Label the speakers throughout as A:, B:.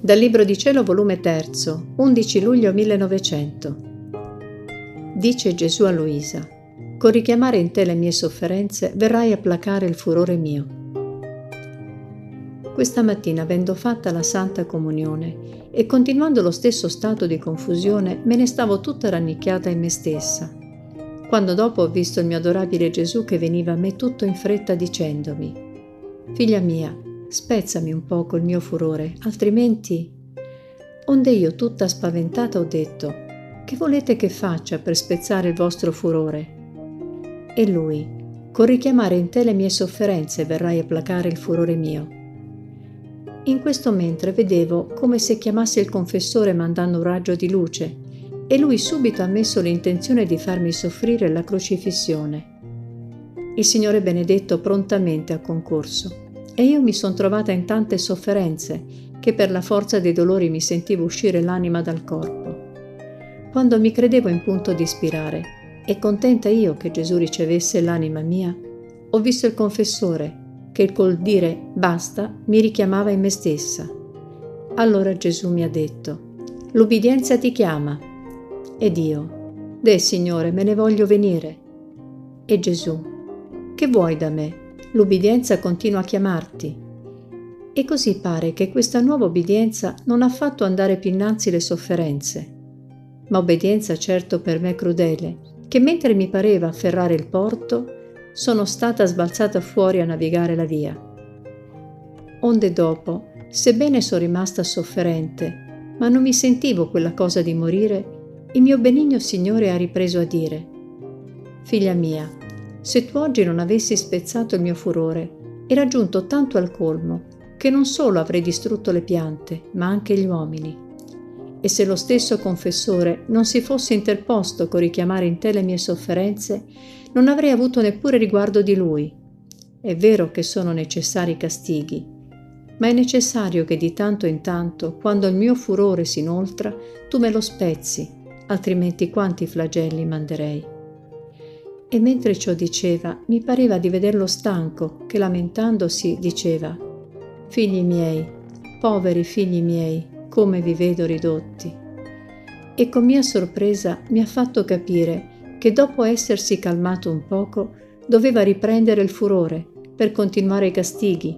A: Dal Libro di Cielo, volume 3, 11 luglio 1900. Dice Gesù a Luisa, con richiamare in te le mie sofferenze verrai a placare il furore mio. Questa mattina, avendo fatta la Santa Comunione e continuando lo stesso stato di confusione, me ne stavo tutta rannicchiata in me stessa, quando dopo ho visto il mio adorabile Gesù che veniva a me tutto in fretta dicendomi, Figlia mia, spezzami un poco il mio furore, altrimenti... Onde io tutta spaventata ho detto, che volete che faccia per spezzare il vostro furore? E lui, con richiamare in te le mie sofferenze verrai a placare il furore mio. In questo mentre vedevo come se chiamasse il confessore mandando un raggio di luce, e lui subito ha messo l'intenzione di farmi soffrire la crocifissione. Il Signore benedetto prontamente ha concorso e io mi sono trovata in tante sofferenze che per la forza dei dolori mi sentivo uscire l'anima dal corpo. Quando mi credevo in punto di ispirare e contenta io che Gesù ricevesse l'anima mia, ho visto il confessore che col dire basta mi richiamava in me stessa. Allora Gesù mi ha detto, l'ubbidienza ti chiama. Ed io, Deh Signore, me ne voglio venire. E Gesù, che vuoi da me? L'ubbidienza continua a chiamarti. E così pare che questa nuova obbedienza non ha fatto andare più innanzi le sofferenze, ma obbedienza certo per me crudele, che mentre mi pareva afferrare il porto, sono stata sbalzata fuori a navigare la via. Onde dopo, sebbene sono rimasta sofferente, ma non mi sentivo quella cosa di morire, il mio benigno Signore ha ripreso a dire, Figlia mia, se tu oggi non avessi spezzato il mio furore, era giunto tanto al colmo che non solo avrei distrutto le piante, ma anche gli uomini. E se lo stesso confessore non si fosse interposto con richiamare in te le mie sofferenze, non avrei avuto neppure riguardo di lui. È vero che sono necessari castighi, ma è necessario che di tanto in tanto, quando il mio furore si inoltra, tu me lo spezzi, altrimenti quanti flagelli manderei. E mentre ciò diceva, mi pareva di vederlo stanco, che lamentandosi diceva, Figli miei, poveri figli miei, come vi vedo ridotti. E con mia sorpresa mi ha fatto capire che dopo essersi calmato un poco, doveva riprendere il furore per continuare i castighi,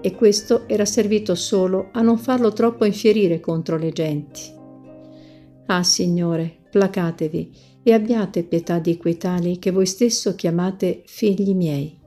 A: e questo era servito solo a non farlo troppo infierire contro le genti. Ah, Signore, placatevi e abbiate pietà di quei tali che voi stesso chiamate figli miei.